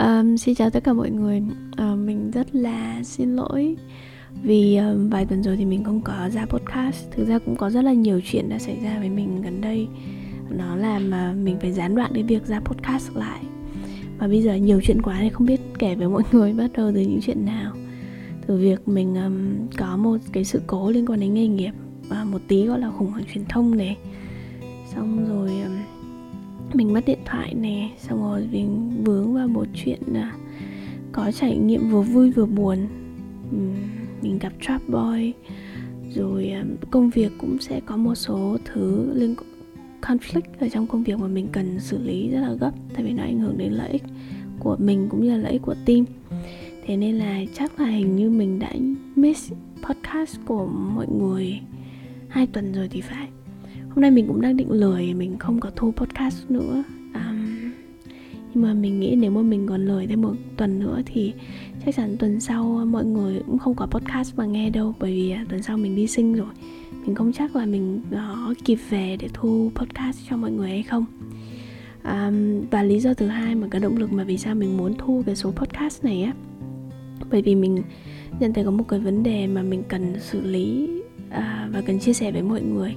Um, xin chào tất cả mọi người. Uh, Mình rất là xin lỗi Vì um, vài tuần rồi thì mình không có ra podcast. Thực ra cũng có rất là nhiều chuyện đã xảy ra với mình gần đây. Nó làm mà mình phải gián đoạn cái việc ra podcast lại. Và bây giờ nhiều chuyện quá thì không biết kể với mọi người bắt đầu từ những chuyện nào. Từ việc mình um, có một cái sự cố liên quan đến nghề nghiệp Và một tí gọi là khủng hoảng truyền thông này. Xong rồi um, mình mất điện thoại nè, xong rồi mình vướng vào một chuyện là có trải nghiệm vừa vui vừa buồn. Mình gặp trap boy, rồi à, công việc cũng sẽ có một số thứ liên conflict ở trong công việc mà mình cần xử lý rất là gấp, tại vì nó ảnh hưởng đến lợi ích của mình cũng như là lợi ích của team. Thế nên là chắc là hình như mình đã miss podcast của mọi người hai tuần rồi thì phải hôm nay mình cũng đang định lười mình không có thu podcast nữa. Um, nhưng mà mình nghĩ nếu mà mình còn lười thêm một tuần nữa thì chắc chắn tuần sau mọi người cũng không có podcast mà nghe đâu bởi vì à, tuần sau mình đi sinh rồi. Mình không chắc là mình có kịp về để thu podcast cho mọi người hay không. Um, và lý do thứ hai mà cái động lực mà vì sao mình muốn thu cái số podcast này á bởi vì mình nhận thấy có một cái vấn đề mà mình cần xử lý uh, và cần chia sẻ với mọi người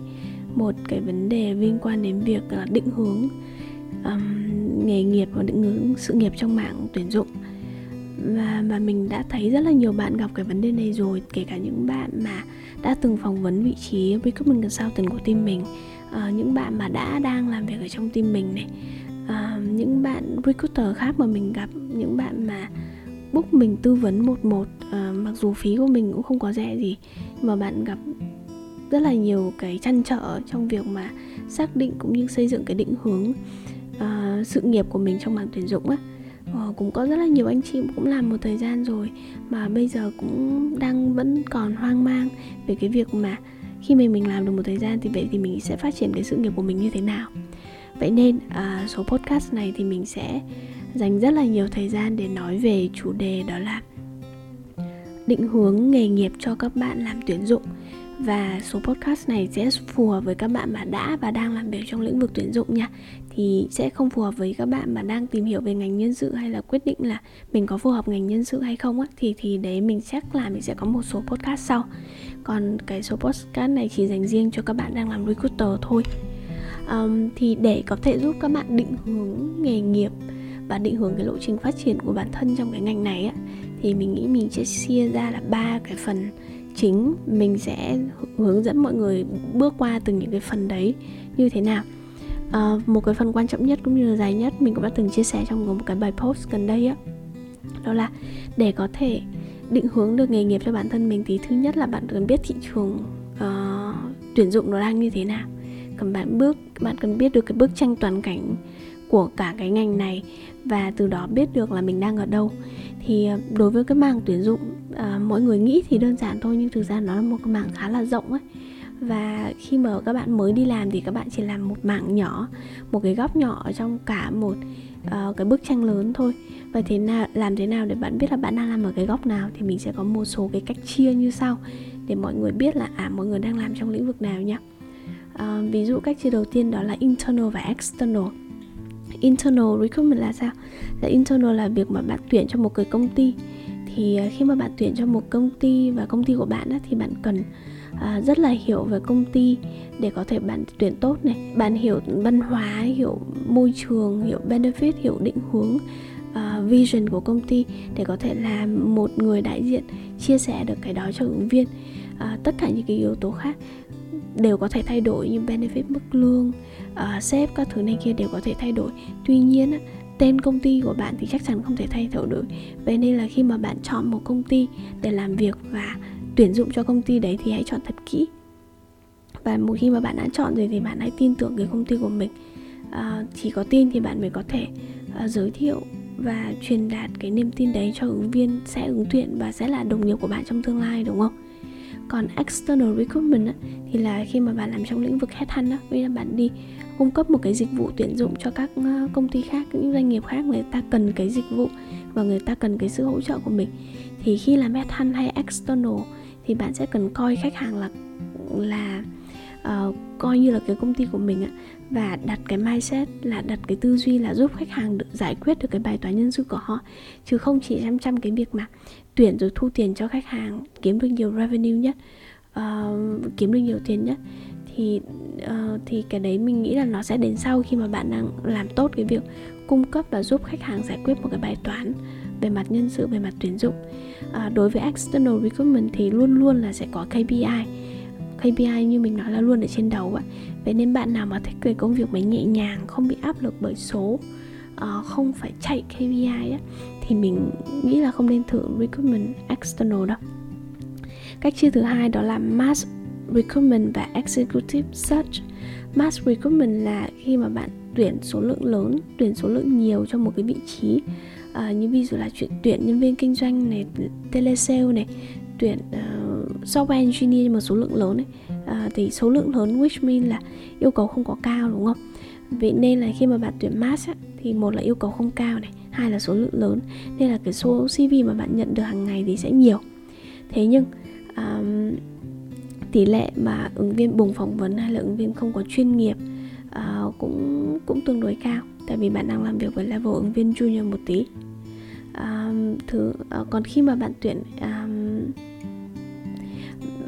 một cái vấn đề liên quan đến việc là định hướng um, nghề nghiệp và định hướng sự nghiệp trong mạng tuyển dụng. Và và mình đã thấy rất là nhiều bạn gặp cái vấn đề này rồi kể cả những bạn mà đã từng phỏng vấn vị trí recruitment consultant của team mình uh, những bạn mà đã đang làm việc ở trong team mình này uh, những bạn recruiter khác mà mình gặp những bạn mà book mình tư vấn một một uh, mặc dù phí của mình cũng không có rẻ gì mà bạn gặp rất là nhiều cái chăn trở trong việc mà xác định cũng như xây dựng cái định hướng uh, sự nghiệp của mình trong mảng tuyển dụng á. Uh, cũng có rất là nhiều anh chị cũng làm một thời gian rồi mà bây giờ cũng đang vẫn còn hoang mang về cái việc mà khi mà mình làm được một thời gian thì vậy thì mình sẽ phát triển cái sự nghiệp của mình như thế nào. Vậy nên uh, số podcast này thì mình sẽ dành rất là nhiều thời gian để nói về chủ đề đó là định hướng nghề nghiệp cho các bạn làm tuyển dụng và số podcast này sẽ phù hợp với các bạn mà đã và đang làm việc trong lĩnh vực tuyển dụng nha. Thì sẽ không phù hợp với các bạn mà đang tìm hiểu về ngành nhân sự hay là quyết định là mình có phù hợp ngành nhân sự hay không á thì thì đấy mình chắc là mình sẽ có một số podcast sau. Còn cái số podcast này chỉ dành riêng cho các bạn đang làm recruiter thôi. Um, thì để có thể giúp các bạn định hướng nghề nghiệp và định hướng cái lộ trình phát triển của bản thân trong cái ngành này á thì mình nghĩ mình sẽ chia ra là ba cái phần chính mình sẽ hướng dẫn mọi người bước qua từng những cái phần đấy như thế nào. À, một cái phần quan trọng nhất cũng như là dài nhất mình cũng đã từng chia sẻ trong một cái bài post gần đây á đó là để có thể định hướng được nghề nghiệp cho bản thân mình thì thứ nhất là bạn cần biết thị trường uh, tuyển dụng nó đang như thế nào. Cần bạn bước bạn cần biết được cái bức tranh toàn cảnh của cả cái ngành này và từ đó biết được là mình đang ở đâu. Thì ờ, đối với cái mảng tuyển dụng à, mọi người nghĩ thì đơn giản thôi nhưng thực ra nó là một cái mảng khá là rộng ấy. Và khi mà các bạn mới đi làm thì các bạn chỉ làm một mảng nhỏ một cái góc nhỏ ở trong cả một uh, cái bức tranh lớn thôi. Và thế nào làm thế nào để bạn biết là bạn đang làm ở cái góc nào thì mình sẽ có một số cái cách chia như sau để mọi người biết là à mọi người đang làm trong lĩnh vực nào nhé uh, ví dụ cách chia đầu tiên đó là internal và external internal recruitment là sao? Là internal là việc mà bạn tuyển cho một cái công ty. Thì à, khi mà bạn tuyển cho một công ty và công ty của bạn á, thì bạn cần à, rất là hiểu về công ty để có thể bạn tuyển tốt này. Bạn hiểu văn hóa hiểu môi trường hiểu benefit hiểu định hướng uh, vision của công ty để có thể làm một người đại diện chia sẻ được cái đó cho ứng viên. Uh, tất cả những cái yếu tố khác đều có thể thay đổi như benefit mức lương. Uh, sếp các thứ này kia đều có thể thay đổi. Tuy nhiên á, tên công ty của bạn thì chắc chắn không thể thay đổi được. Vậy nên là khi mà bạn chọn một công ty để làm việc và tuyển dụng cho công ty đấy thì hãy chọn thật kỹ. Và một khi mà bạn đã chọn rồi thì bạn hãy tin tưởng cái công ty của mình. À, chỉ có tin thì bạn mới có thể uh, giới thiệu và truyền đạt cái niềm tin đấy cho ứng viên sẽ ứng tuyển và sẽ là đồng nghiệp của bạn trong tương lai đúng không? Còn external recruitment á, thì là khi mà bạn làm trong lĩnh vực headhunt á, nghĩa là bạn đi cung cấp một cái dịch vụ tuyển dụng cho các ờ, công ty khác những doanh nghiệp khác người ta cần cái dịch vụ và người ta cần cái sự hỗ trợ của mình. Thì khi làm headhunt hay external thì bạn sẽ cần coi khách hàng là là uh, coi như là cái công ty của mình ạ và đặt cái mindset là đặt cái tư duy là giúp khách hàng được giải quyết được cái bài toán nhân sự của họ chứ không chỉ chăm chăm cái việc mà tuyển rồi thu tiền cho khách hàng kiếm được nhiều revenue nhất uh, kiếm được nhiều tiền nhất. Thì uh, thì cái đấy mình nghĩ là nó sẽ đến sau khi mà bạn đang làm tốt cái việc cung cấp và giúp khách hàng giải quyết một cái bài toán về mặt nhân sự về mặt tuyển dụng. À, đối với external recruitment thì luôn luôn là sẽ có KPI KPI như mình nói là luôn ở trên đầu ạ vậy nên bạn nào mà thích cái công việc mà nhẹ nhàng không bị áp lực bởi số uh, không phải chạy KPI á, thì mình nghĩ là không nên thử recruitment external đâu. Cách chia thứ hai đó là mass recruitment và executive search. Mass recruitment là khi mà bạn tuyển số lượng lớn tuyển số lượng nhiều cho một cái vị trí. À, như ví dụ là chuyện tuyển nhân viên kinh doanh này telesale này tuyển uh, software engineer mà số lượng lớn ấy, uh, thì số lượng lớn which mean là yêu cầu không có cao đúng không? Vậy nên là khi mà bạn tuyển mass á, thì một là yêu cầu không cao này hai là số lượng lớn nên là cái số cv mà bạn nhận được hàng ngày thì sẽ nhiều. Thế nhưng um, tỷ lệ mà ứng viên bùng phỏng vấn hay là ứng viên không có chuyên nghiệp uh, cũng cũng tương đối cao tại vì bạn đang làm việc với level ứng viên junior một tí. Um, thứ uh, còn khi mà bạn tuyển um,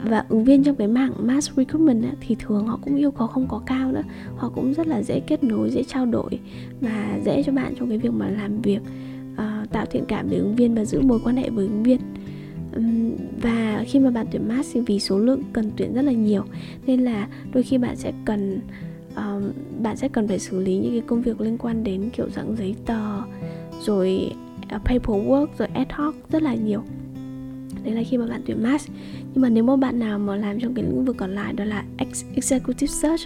và ứng viên trong cái mảng mass recruitment á, thì thường họ cũng yêu cầu không có cao nữa. Họ cũng rất là dễ kết nối dễ trao đổi và dễ cho bạn trong cái việc mà làm việc uh, tạo thiện cảm với ứng viên và giữ mối quan hệ với ứng viên. Um, và khi mà bạn tuyển mass thì vì số lượng cần tuyển rất là nhiều nên là đôi khi bạn sẽ cần um, bạn sẽ cần phải xử lý những cái công việc liên quan đến kiểu dạng giấy tờ rồi uh, paperwork rồi ad hoc rất là nhiều. Đấy là khi mà bạn tuyển mass nhưng mà nếu mà bạn nào mà làm trong cái lĩnh vực còn lại đó là executive search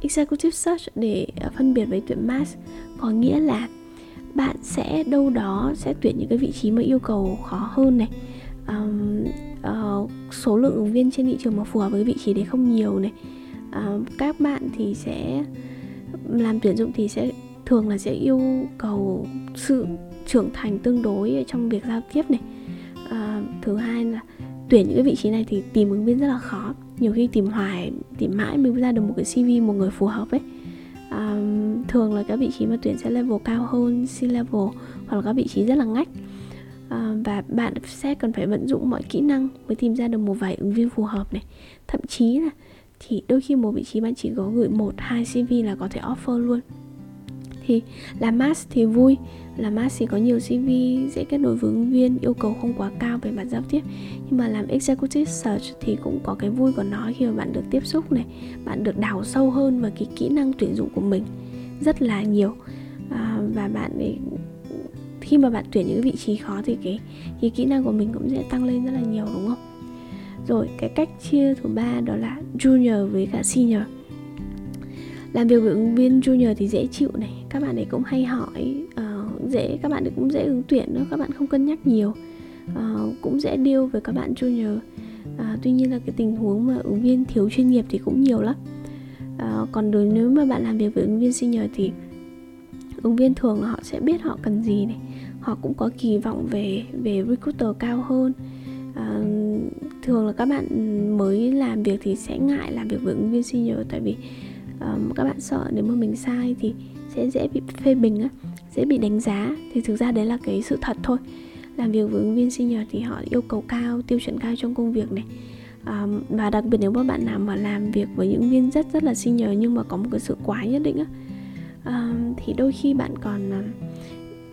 executive search để ờ, phân biệt với tuyển mass có nghĩa là bạn sẽ đâu đó sẽ tuyển những cái vị trí mà yêu cầu khó hơn này. Um, uh, số lượng ứng viên trên thị trường mà phù hợp với vị trí đấy không nhiều này. Uh, các bạn thì sẽ làm tuyển dụng thì sẽ thường là sẽ yêu cầu sự trưởng thành tương đối trong việc giao tiếp này. Uh, thứ hai là tuyển những cái vị trí này thì tìm ứng viên rất là khó. Nhiều khi tìm hoài tìm mãi mới ra được một cái cv một người phù hợp ấy. À, thường là các vị trí mà tuyển sẽ level cao hơn C level hoặc là các vị trí rất là ngách. À, và bạn sẽ cần phải vận dụng mọi kỹ năng mới tìm ra được một vài ứng viên phù hợp này. Thậm chí là thì đôi khi một vị trí bạn chỉ có gửi một hai cv là có thể offer luôn. Thì làm mass thì vui làm mass có nhiều cv dễ kết nối với ứng viên yêu cầu không quá cao về mặt giao tiếp. Nhưng mà làm executive search thì cũng có cái vui của nó khi mà bạn được tiếp xúc này bạn được đào sâu hơn vào cái kỹ năng tuyển dụng của mình rất là nhiều. À, và bạn ấy khi mà bạn tuyển những vị trí khó thì cái cái kỹ năng của mình cũng sẽ tăng lên rất là nhiều đúng không? Rồi cái cách chia thứ ba đó là junior với cả senior. Làm việc với ứng viên junior thì dễ chịu này các bạn ấy cũng hay hỏi uh, dễ các bạn ấy cũng dễ ứng tuyển nữa các bạn không cân nhắc nhiều. À, cũng dễ deal với các bạn junior. À, tuy nhiên là cái tình huống mà ứng viên thiếu chuyên nghiệp thì cũng nhiều lắm. À, còn đối nếu mà bạn làm việc với ứng viên senior thì ứng viên thường là họ sẽ biết họ cần gì này. Họ cũng có kỳ vọng về về recruiter cao hơn. À, thường là các bạn mới làm việc thì sẽ ngại làm việc với ứng viên senior tại vì um, các bạn sợ nếu mà mình sai thì sẽ dễ bị phê bình á dễ bị đánh giá. Thì thực ra đấy là cái sự thật thôi. Làm việc với ứng viên senior thì họ yêu cầu cao tiêu chuẩn cao trong công việc này. Um, và đặc biệt nếu mà bạn nào mà làm việc với những viên rất rất là senior nhưng mà có một cái sự quái nhất định á um, thì đôi khi bạn còn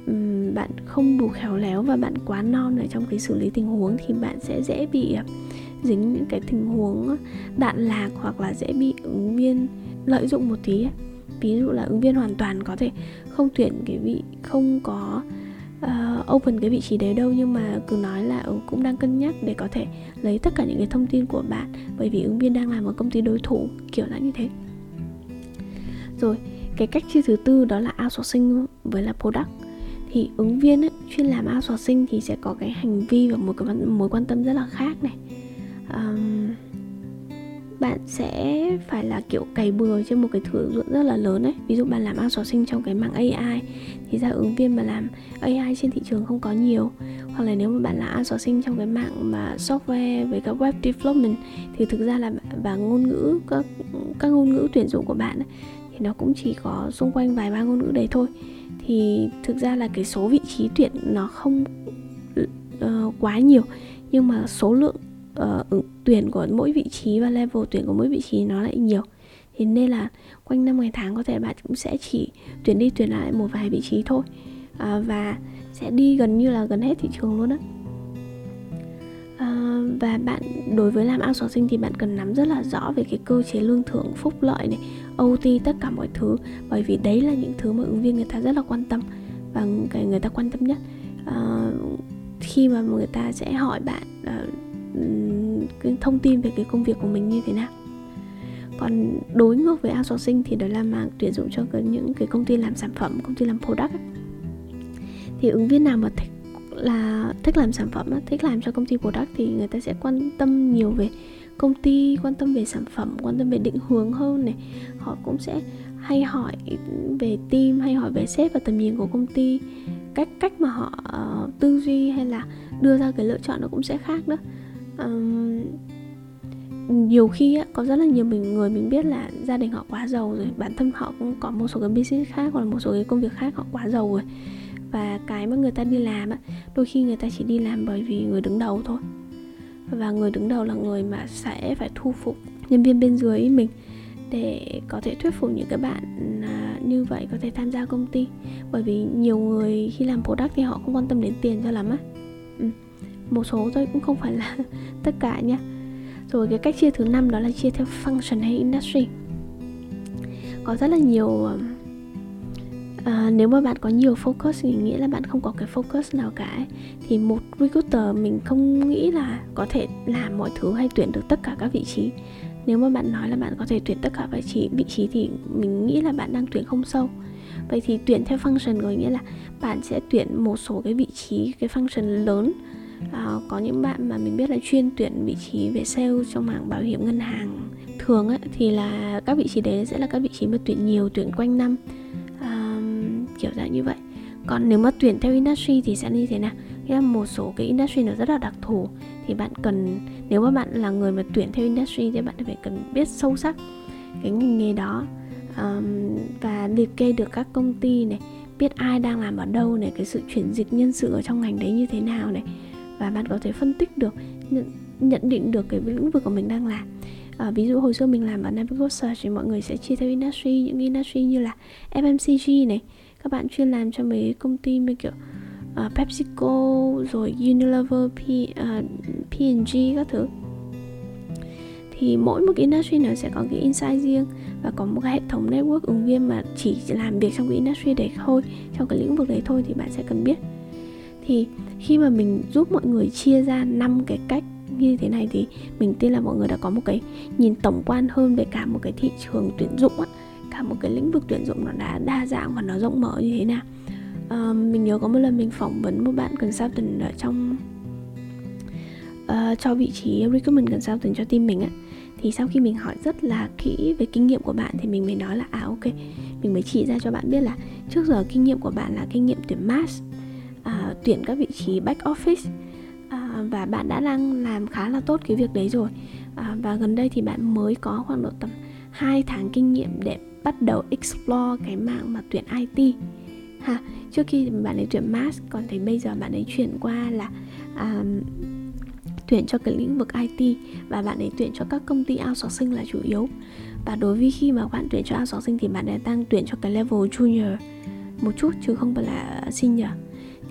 um, bạn không đủ khéo léo và bạn quá non ở trong cái xử lý tình huống thì bạn sẽ dễ bị ờ, dính những cái tình huống đạn lạc hoặc là dễ bị ứng viên lợi dụng một tí ấy ví dụ là ứng viên hoàn toàn có thể không tuyển cái vị không có uh, open cái vị trí đấy đâu nhưng mà cứ nói là ừ, cũng đang cân nhắc để có thể lấy tất cả những cái thông tin của bạn bởi vì ứng viên đang làm ở công ty đối thủ kiểu là như thế. Rồi cái cách chia thứ tư đó là outsourcing với là product. Thì ứng viên ấy, chuyên làm outsourcing thì sẽ có cái hành vi và một cái mối quan tâm rất là khác này. Um, bạn sẽ phải là kiểu cày bừa trên một cái thử dụng rất là lớn ấy. Ví dụ bạn làm outsourcing trong cái mạng AI thì ra ứng viên mà làm AI trên thị trường không có nhiều. Hoặc là nếu mà bạn là outsourcing trong cái mạng mà software với các web development thì thực ra là và ngôn ngữ các các ngôn ngữ tuyển dụng của bạn ấy, thì nó cũng chỉ có xung quanh vài ba ngôn ngữ đấy thôi. Thì thực ra là cái số vị trí tuyển nó không uh, quá nhiều. Nhưng mà số lượng uh, tuyển của mỗi vị trí và level tuyển của mỗi vị trí nó lại nhiều. Thì nên là quanh năm ngày tháng có thể bạn cũng sẽ chỉ tuyển đi tuyển lại một vài vị trí thôi. À, và sẽ đi gần như là gần hết thị trường luôn á. À, và bạn đối với làm outsourcing thì bạn cần nắm rất là rõ về cái cơ chế lương thưởng phúc lợi này OT tất cả mọi thứ. Bởi vì đấy là những thứ mà ứng viên người ta rất là quan tâm và cái người ta quan tâm nhất. À, khi mà người ta sẽ hỏi bạn uh, cái thông tin về cái công việc của mình như thế nào. Còn đối ngược với outsourcing thì đó là mảng tuyển dụng cho những cái công ty làm sản phẩm công ty làm product thì ứng viên nào mà thích là thích làm sản phẩm thích làm cho công ty product thì người ta sẽ quan tâm nhiều về công ty quan tâm về sản phẩm quan tâm về định hướng hơn này. Họ cũng sẽ hay hỏi về team hay hỏi về sếp và tầm nhìn của công ty cách cách mà họ uh, tư duy hay là đưa ra cái lựa chọn nó cũng sẽ khác đó um, nhiều khi á, có rất là nhiều mình người mình biết là gia đình họ quá giàu rồi bản thân họ cũng có một số cái business khác hoặc là một số cái công việc khác họ quá giàu rồi. Và cái mà người ta đi làm á đôi khi người ta chỉ đi làm bởi vì người đứng đầu thôi. Và người đứng đầu là người mà sẽ phải thu phục nhân viên bên dưới mình để có thể thuyết phục những cái bạn à, như vậy có thể tham gia công ty. Bởi vì nhiều người khi làm product thì họ không quan tâm đến tiền cho lắm á một số thôi cũng không phải là tất cả nhé. rồi cái cách chia thứ năm đó là chia theo function hay industry. Có rất là nhiều à, nếu mà bạn có nhiều focus thì nghĩa là bạn không có cái focus nào cả thì một recruiter mình không nghĩ là có thể làm mọi thứ hay tuyển được tất cả các vị trí. Nếu mà bạn nói là bạn có thể tuyển tất cả vị trí vị trí thì mình nghĩ là bạn đang tuyển không sâu. Vậy thì tuyển theo function có nghĩa là bạn sẽ tuyển một số cái vị trí cái function lớn à, có những bạn mà mình biết là chuyên tuyển vị trí về sale trong mảng bảo hiểm ngân hàng thường ấy, thì là các vị trí đấy sẽ là các vị trí mà tuyển nhiều tuyển quanh năm. À, kiểu dạng như vậy. Còn nếu mà tuyển theo industry thì sẽ như thế nào? Nghĩa là một số cái industry nó rất là đặc thù thì bạn cần nếu mà bạn là người mà tuyển theo industry thì bạn phải cần biết sâu sắc cái ngành nghề đó. Um, và liệt kê được các công ty này biết ai đang làm ở đâu này cái sự chuyển dịch nhân sự ở trong ngành đấy như thế nào này và bạn có thể phân tích được nhận, nhận định được cái lĩnh vực của mình đang làm. À, ví dụ hồi xưa mình làm ở Navigo Search thì mọi người sẽ chia theo industry những industry như là FMCG này. Các bạn chuyên làm cho mấy công ty như kiểu uh, PepsiCo rồi Unilever, P, à, uh, P&G các thứ. Thì mỗi một cái industry nó sẽ có cái insight riêng và có một cái hệ thống network ứng viên mà chỉ làm việc trong cái industry đấy thôi trong cái lĩnh vực đấy thôi thì bạn sẽ cần biết thì khi mà mình giúp mọi người chia ra năm cái cách như thế này thì mình tin là mọi người đã có một cái nhìn tổng quan hơn về cả một cái thị trường tuyển dụng á cả một cái lĩnh vực tuyển dụng nó đã đa dạng và nó rộng mở như thế nào. À, mình nhớ có một lần mình phỏng vấn một bạn consultant ở trong uh, cho vị trí recruitment consultant cho team mình á. Thì sau khi mình hỏi rất là kỹ về kinh nghiệm của bạn thì mình mới nói là à ok mình mới chỉ ra cho bạn biết là trước giờ kinh nghiệm của bạn là kinh nghiệm tuyển mass à, tuyển các vị trí back office. À, và bạn đã đang làm khá là tốt cái việc đấy rồi. À, và gần đây thì bạn mới có khoảng độ tầm 2 tháng kinh nghiệm để bắt đầu explore cái mạng mà tuyển IT ha trước khi bạn ấy tuyển mass còn thì bây giờ bạn ấy chuyển qua là um, tuyển cho cái lĩnh vực IT và bạn ấy tuyển cho các công ty outsourcing là chủ yếu. Và đối với khi mà bạn tuyển cho outsourcing thì bạn ấy đang tuyển cho cái level junior một chút chứ không phải là senior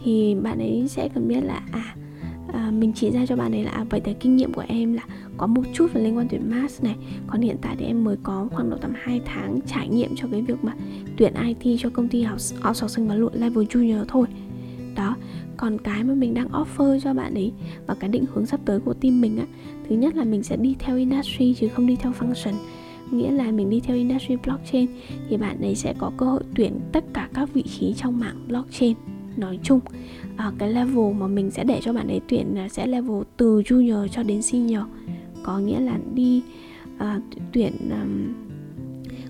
thì bạn ấy sẽ cần biết là à, à mình chỉ ra cho bạn ấy là à, vậy thì kinh nghiệm của em là có một chút về liên quan tuyển mass này còn hiện tại thì em mới có khoảng độ tầm 2 tháng trải nghiệm cho cái việc mà tuyển IT cho công ty outsourcing và level junior thôi. Đó còn cái mà mình đang offer cho bạn ấy và cái định hướng sắp tới của team mình á thứ nhất là mình sẽ đi theo industry chứ không đi theo function. Nghĩa là mình đi theo industry blockchain thì bạn ấy sẽ có cơ hội tuyển tất cả các vị trí trong mạng blockchain nói chung. À, cái level mà mình sẽ để cho bạn ấy tuyển là sẽ level từ junior cho đến senior. Có nghĩa là đi à, tuyển um,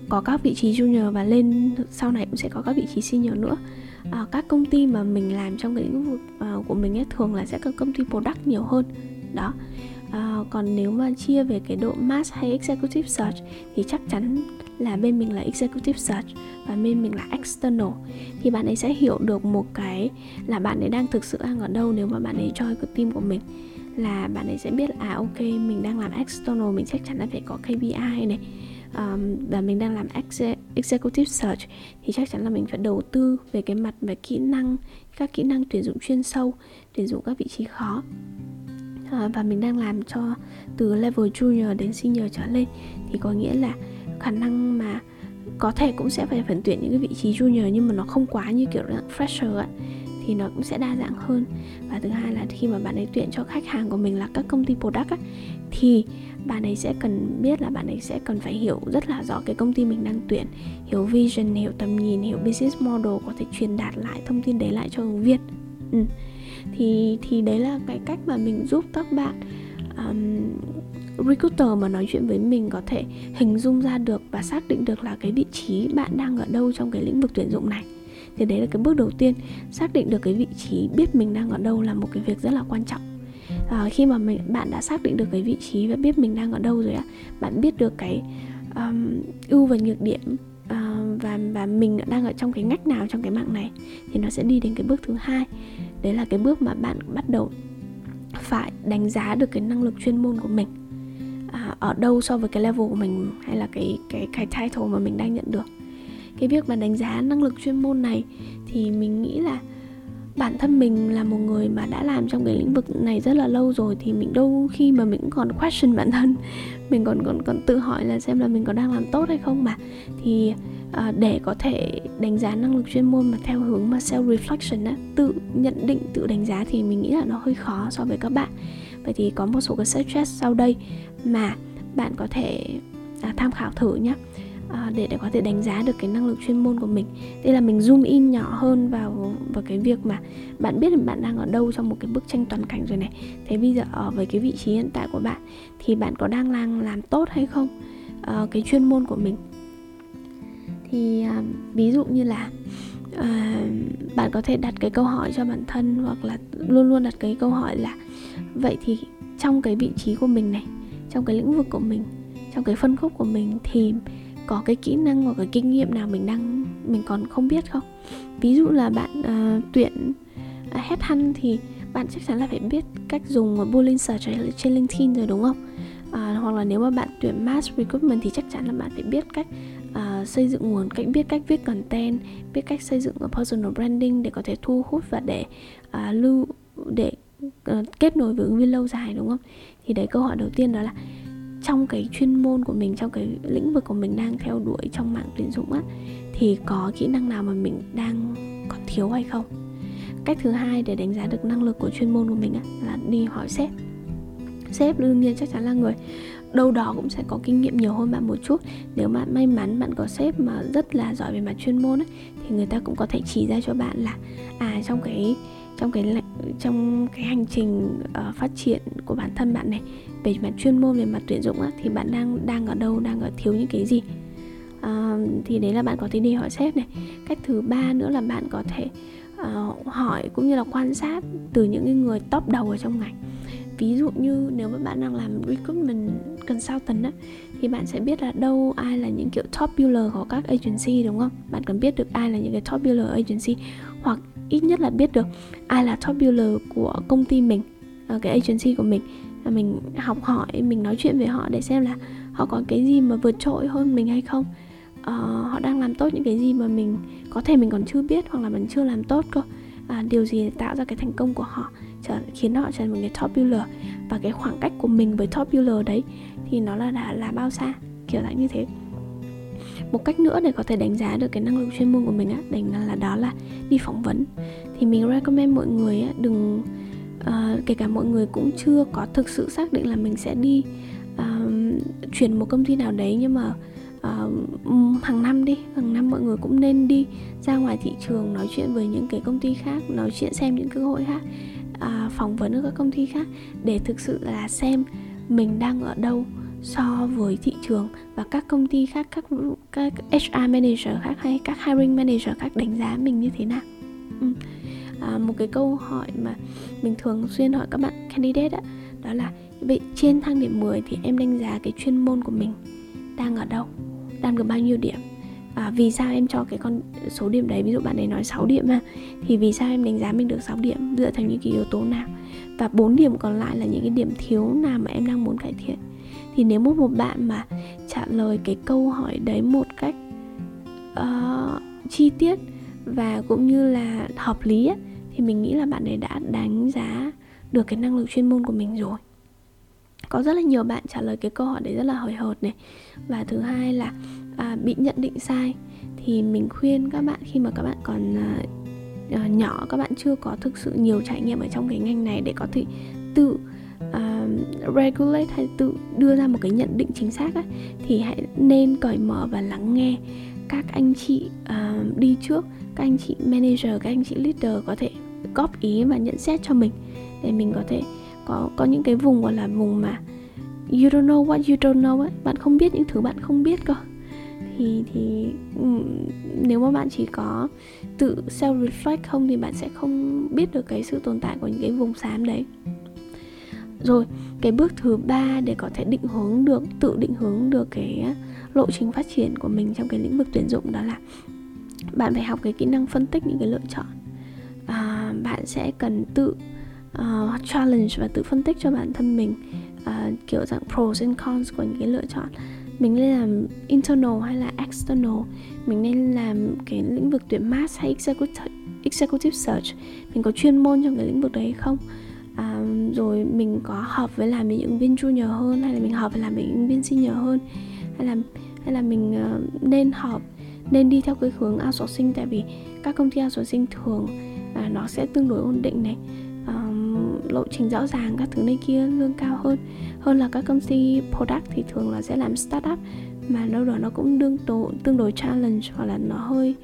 có các vị trí junior và lên sau này cũng sẽ có các vị trí senior nữa. À, các công ty mà mình làm trong cái lĩnh vực uh, của mình ấy thường là sẽ có công ty product nhiều hơn. Đó. À, còn nếu mà chia về cái độ mass hay executive search thì chắc chắn là bên mình là executive search và bên mình là external. Thì bạn ấy sẽ hiểu được một cái là bạn ấy đang thực sự đang ở đâu nếu mà bạn ấy join cái team của mình. Là bạn ấy sẽ biết à ok mình đang làm external mình chắc chắn là phải có KPI này. Um, và mình đang làm executive search thì chắc chắn là mình phải đầu tư về cái mặt về kỹ năng các kỹ năng tuyển dụng chuyên sâu tuyển dụng các vị trí khó. Uh, và mình đang làm cho từ level junior đến senior trở lên. Thì có nghĩa là khả năng mà có thể cũng sẽ phải phần tuyển những cái vị trí junior nhưng mà nó không quá như kiểu là fresher ấy thì nó cũng sẽ đa dạng hơn và thứ hai là khi mà bạn ấy tuyển cho khách hàng của mình là các công ty product ấy, thì bạn ấy sẽ cần biết là bạn ấy sẽ cần phải hiểu rất là rõ cái công ty mình đang tuyển hiểu vision hiểu tầm nhìn hiểu business model có thể truyền đạt lại thông tin đấy lại cho ứng viên ừ. thì thì đấy là cái cách mà mình giúp các bạn um, recruiter mà nói chuyện với mình có thể hình dung ra được và xác định được là cái vị trí bạn đang ở đâu trong cái lĩnh vực tuyển dụng này. Thì đấy là cái bước đầu tiên xác định được cái vị trí biết mình đang ở đâu là một cái việc rất là quan trọng. À, khi mà mình bạn đã xác định được cái vị trí và biết mình đang ở đâu rồi á, bạn biết được cái um, ưu và nhược điểm uh, và và mình đang ở trong cái ngách nào trong cái mạng này thì nó sẽ đi đến cái bước thứ hai. Đấy là cái bước mà bạn bắt đầu phải đánh giá được cái năng lực chuyên môn của mình ở đâu so với cái level của mình hay là cái cái cái title mà mình đang nhận được. Cái việc mà đánh giá năng lực chuyên môn này thì mình nghĩ là bản thân mình là một người mà đã làm trong cái lĩnh vực này rất là lâu rồi thì mình đâu khi mà mình cũng còn question bản thân. Mình còn còn còn tự hỏi là xem là mình có đang làm tốt hay không mà. Thì à, để có thể đánh giá năng lực chuyên môn mà theo hướng mà self reflection á tự nhận định tự đánh giá thì mình nghĩ là nó hơi khó so với các bạn vậy thì có một số cái suggest sau đây mà bạn có thể à, tham khảo thử nhé à, để để có thể đánh giá được cái năng lực chuyên môn của mình. Đây là mình zoom in nhỏ hơn vào vào cái việc mà bạn biết là bạn đang ở đâu trong một cái bức tranh toàn cảnh rồi này. Thế bây giờ ở với cái vị trí hiện tại của bạn thì bạn có đang làm làm tốt hay không? À, cái chuyên môn của mình. Thì à, ví dụ như là à, bạn có thể đặt cái câu hỏi cho bản thân hoặc là luôn luôn đặt cái câu hỏi là vậy thì trong cái vị trí của mình này trong cái lĩnh vực của mình trong cái phân khúc của mình thì có cái kỹ năng hoặc cái kinh nghiệm nào mình đang mình còn không biết không? Ví dụ là bạn uh, tuyển ờ, uh, headhunt thì bạn chắc chắn là phải biết cách dùng boolean search trên LinkedIn rồi đúng không? À, hoặc là nếu mà bạn tuyển mass recruitment thì chắc chắn là bạn phải biết cách uh, xây dựng nguồn cách biết cách viết content biết cách xây dựng personal branding để có thể thu hút và để uh, lưu để uh, kết nối với ứng viên lâu dài đúng không? Thì đấy câu hỏi đầu tiên đó là trong cái chuyên môn của mình trong cái lĩnh vực của mình đang theo đuổi trong mạng tuyển dụng á thì có kỹ năng nào mà mình đang còn thiếu hay không? Cách thứ hai để đánh giá được năng lực của chuyên môn của mình á, là đi hỏi sếp. Sếp đương nhiên chắc chắn là người đâu đó cũng sẽ có kinh nghiệm nhiều hơn bạn một chút. Nếu bạn may mắn bạn có sếp mà rất là giỏi về mặt chuyên môn ấy, thì người ta cũng có thể chỉ ra cho bạn là à trong cái trong cái trong cái hành trình uh, phát triển của bản thân bạn này về mặt chuyên môn về mặt tuyển dụng á, thì bạn đang đang ở đâu đang ở thiếu những cái gì? À, thì đấy là bạn có thể đi hỏi sếp này. Cách thứ ba nữa là bạn có thể uh, hỏi cũng như là quan sát từ những người top đầu ở trong ngành. Ví dụ như nếu mà bạn đang làm recruitment consultant á thì bạn sẽ biết là đâu ai là những kiểu top biller của các agency đúng không? Bạn cần biết được ai là những cái top biller agency hoặc ít nhất là biết được ai là top biller của công ty mình à, cái agency của mình. À, mình học hỏi mình nói chuyện với họ để xem là họ có cái gì mà vượt trội hơn mình hay không. Uh, họ đang làm tốt những cái gì mà mình có thể mình còn chưa biết hoặc là mình chưa làm tốt cơ. À, điều gì tạo ra cái thành công của họ trở, khiến họ trở thành một người top builder. Và cái khoảng cách của mình với top builder đấy thì nó là đã là bao xa kiểu dạng như thế một cách nữa để có thể đánh giá được cái năng lực chuyên môn của mình á đánh là đó là đi phỏng vấn. Thì mình recommend mọi người á, đừng uh, kể cả mọi người cũng chưa có thực sự xác định là mình sẽ đi uh, chuyển một công ty nào đấy nhưng mà uh, hàng năm đi hàng năm mọi người cũng nên đi ra ngoài thị trường nói chuyện với những cái công ty khác nói chuyện xem những cơ hội khác uh, phỏng vấn ở các công ty khác để thực sự là xem mình đang ở đâu so với thị trường và các công ty khác các các HR manager khác hay các hiring manager khác đánh giá mình như thế nào? Ừ. à, một cái câu hỏi mà mình thường xuyên hỏi các bạn candidate đó, đó là vậy trên thang điểm 10 thì em đánh giá cái chuyên môn của mình đang ở đâu? Đang được bao nhiêu điểm? À, vì sao em cho cái con số điểm đấy? Ví dụ bạn ấy nói 6 điểm ha thì vì sao em đánh giá mình được 6 điểm dựa theo những cái yếu tố nào? Và 4 điểm còn lại là những cái điểm thiếu nào mà em đang muốn cải thiện? Thì nếu một một bạn mà trả lời cái câu hỏi đấy một cách uh, chi tiết và cũng như là hợp lý ấy, thì mình nghĩ là bạn ấy đã đánh giá được cái năng lực chuyên môn của mình rồi. Có rất là nhiều bạn trả lời cái câu hỏi đấy rất là hời hợt này. Và thứ hai là à, bị nhận định sai. Thì mình khuyên các bạn khi mà các bạn còn à, ờ, nhỏ các bạn chưa có thực sự nhiều trải nghiệm ở trong cái ngành này để có thể tự Uh, regulate hay tự đưa ra một cái nhận định chính xác ấy, thì hãy nên cởi mở và lắng nghe các anh chị uh, đi trước các anh chị manager các anh chị leader có thể góp ý và nhận xét cho mình để mình có thể có có những cái vùng gọi là vùng mà you don't know what you don't know ấy bạn không biết những thứ bạn không biết cơ. Thì thì nếu mà bạn chỉ có tự self reflect không thì bạn sẽ không biết được cái sự tồn tại của những cái vùng xám đấy rồi cái bước thứ ba để có thể định hướng được tự định hướng được cái lộ trình phát triển của mình trong cái lĩnh vực tuyển dụng đó là bạn phải học cái kỹ năng phân tích những cái lựa chọn. À, bạn sẽ cần tự uh, challenge và tự phân tích cho bản thân mình uh, kiểu dạng pros and cons của những cái lựa chọn. Mình nên làm internal hay là external? Mình nên làm cái lĩnh vực tuyển mass hay executive, executive search? Mình có chuyên môn trong cái lĩnh vực đấy không? À, rồi mình có hợp với làm những ứng viên junior hơn hay là mình hợp với làm những ứng viên senior hơn? Hay là hay là mình uh, nên hợp nên đi theo cái hướng outsourcing? Tại vì các công ty outsourcing thường uh, nó sẽ tương đối ổn định này. Lộ trình rõ ràng các thứ này kia lương cao hơn hơn là các công ty product thì thường là sẽ làm startup mà đâu đó nó cũng đương tổ, tương đối challenge hoặc là nó hơi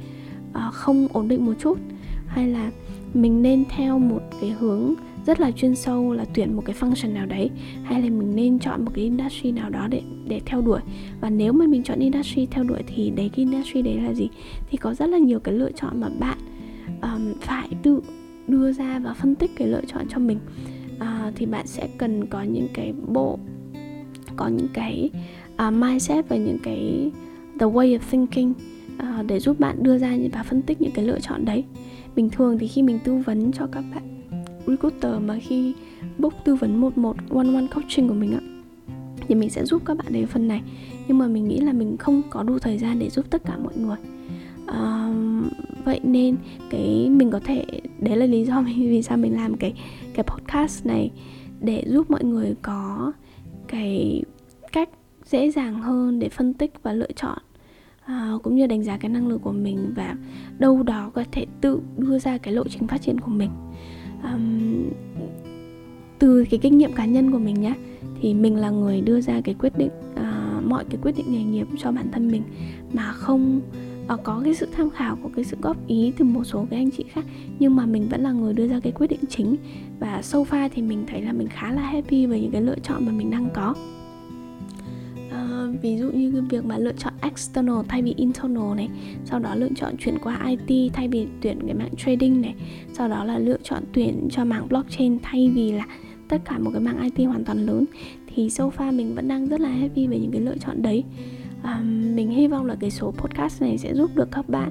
uh, không ổn định một chút. Hay là mình nên theo một cái hướng rất là chuyên sâu là tuyển một cái function nào đấy hay là mình nên chọn một cái industry nào đó để để theo đuổi. Và nếu mà mình chọn industry theo đuổi thì đấy cái industry đấy là gì? Thì có rất là nhiều cái lựa chọn mà bạn um, phải tự đưa ra và phân tích cái lựa chọn cho mình. Uh, thì bạn sẽ cần có những cái bộ có những cái uh, mindset và những cái the way of thinking uh, để giúp bạn đưa ra và phân tích những cái lựa chọn đấy. Bình thường thì khi mình tư vấn cho các bạn recruiter mà khi book tư vấn một một one one coaching của mình ạ. Thì mình sẽ giúp các bạn đến phần này. Nhưng mà mình nghĩ là mình không có đủ thời gian để giúp tất cả mọi người. À, vậy nên cái mình có thể đấy là lý do vì sao mình làm cái cái podcast này. Để giúp mọi người có cái cách dễ dàng hơn để phân tích và lựa chọn à, cũng như đánh giá cái năng lực của mình và đâu đó có thể tự đưa ra cái lộ trình phát triển của mình um, từ cái kinh nghiệm cá nhân của mình nhé thì mình là người đưa ra cái quyết định uh, mọi cái quyết định nghề nghiệp cho bản thân mình mà không uh, có cái sự tham khảo của cái sự góp ý từ một số cái anh chị khác. Nhưng mà mình vẫn là người đưa ra cái quyết định chính và so far thì mình thấy là mình khá là happy với những cái lựa chọn mà mình đang có. Uh, ví dụ như cái việc mà lựa chọn external thay vì internal này sau đó lựa chọn chuyển qua IT thay vì tuyển cái mạng trading này sau đó là lựa chọn tuyển cho mảng blockchain thay vì là tất cả một cái mạng IT hoàn toàn lớn. Thì so far mình vẫn đang rất là happy về những cái lựa chọn đấy. À, mình hy vọng là cái số podcast này sẽ giúp được các bạn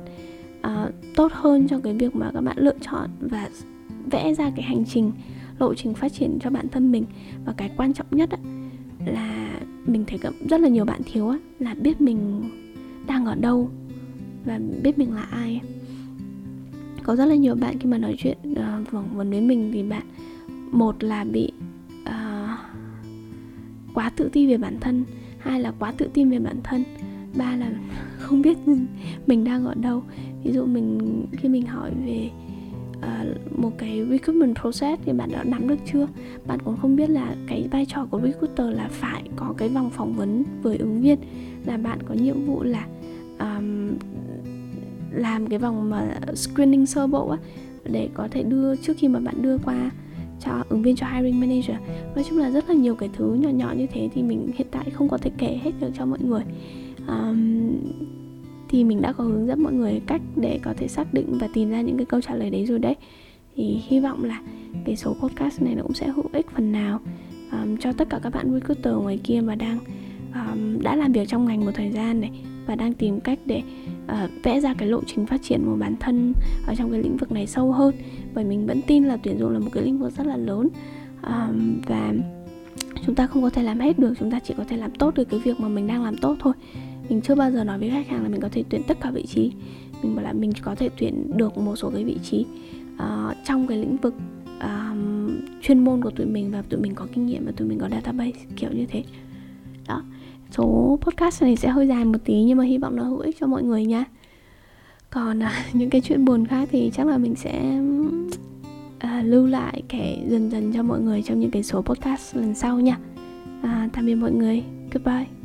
à, tốt hơn trong cái việc mà các bạn lựa chọn và vẽ ra cái hành trình lộ trình phát triển cho bản thân mình. Và cái quan trọng nhất á, là mình thấy rất là nhiều bạn thiếu á, là biết mình đang ở đâu và biết mình là ai có rất là nhiều bạn khi mà nói chuyện uh, phỏng vấn với mình thì bạn một là bị uh, quá tự ti về bản thân hai là quá tự tin về bản thân ba là không biết mình đang ở đâu. Ví dụ mình khi mình hỏi về uh, À, một cái recruitment process thì bạn đã nắm được chưa? Bạn cũng không biết là cái vai trò của recruiter là phải có cái vòng phỏng vấn với ứng viên là bạn có nhiệm vụ là um, làm cái vòng mà screening sơ bộ á để có thể đưa trước khi mà bạn đưa qua cho ứng viên cho hiring manager. Nói chung là rất là nhiều cái thứ nhỏ nhỏ như thế thì mình hiện tại không có thể kể hết được cho mọi người. Um, thì mình đã có hướng dẫn mọi người cách để có thể xác định và tìm ra những cái câu trả lời đấy rồi đấy. Thì hy vọng là cái số podcast này nó cũng sẽ hữu ích phần nào um, cho tất cả các bạn recruiter ngoài kia mà đang um, đã làm việc trong ngành một thời gian này và đang tìm cách để uh, vẽ ra cái lộ trình phát triển của bản thân ở trong cái lĩnh vực này sâu hơn. Bởi mình vẫn tin là tuyển dụng là một cái lĩnh vực rất là lớn um, và chúng ta không có thể làm hết được chúng ta chỉ có thể làm tốt được cái việc mà mình đang làm tốt thôi mình chưa bao giờ nói với khách hàng là mình có thể tuyển tất cả vị trí. Mình bảo là mình có thể tuyển được một số cái vị trí uh, trong cái lĩnh vực uh, chuyên môn của tụi mình và tụi mình có kinh nghiệm và tụi mình có database kiểu như thế. Đó. Số podcast này sẽ hơi dài một tí nhưng mà hy vọng nó hữu ích cho mọi người nha. Còn uh, những cái chuyện buồn khác thì chắc là mình sẽ uh, lưu lại kể dần dần cho mọi người trong những cái số podcast lần sau nha. Uh, tạm biệt mọi người. Goodbye.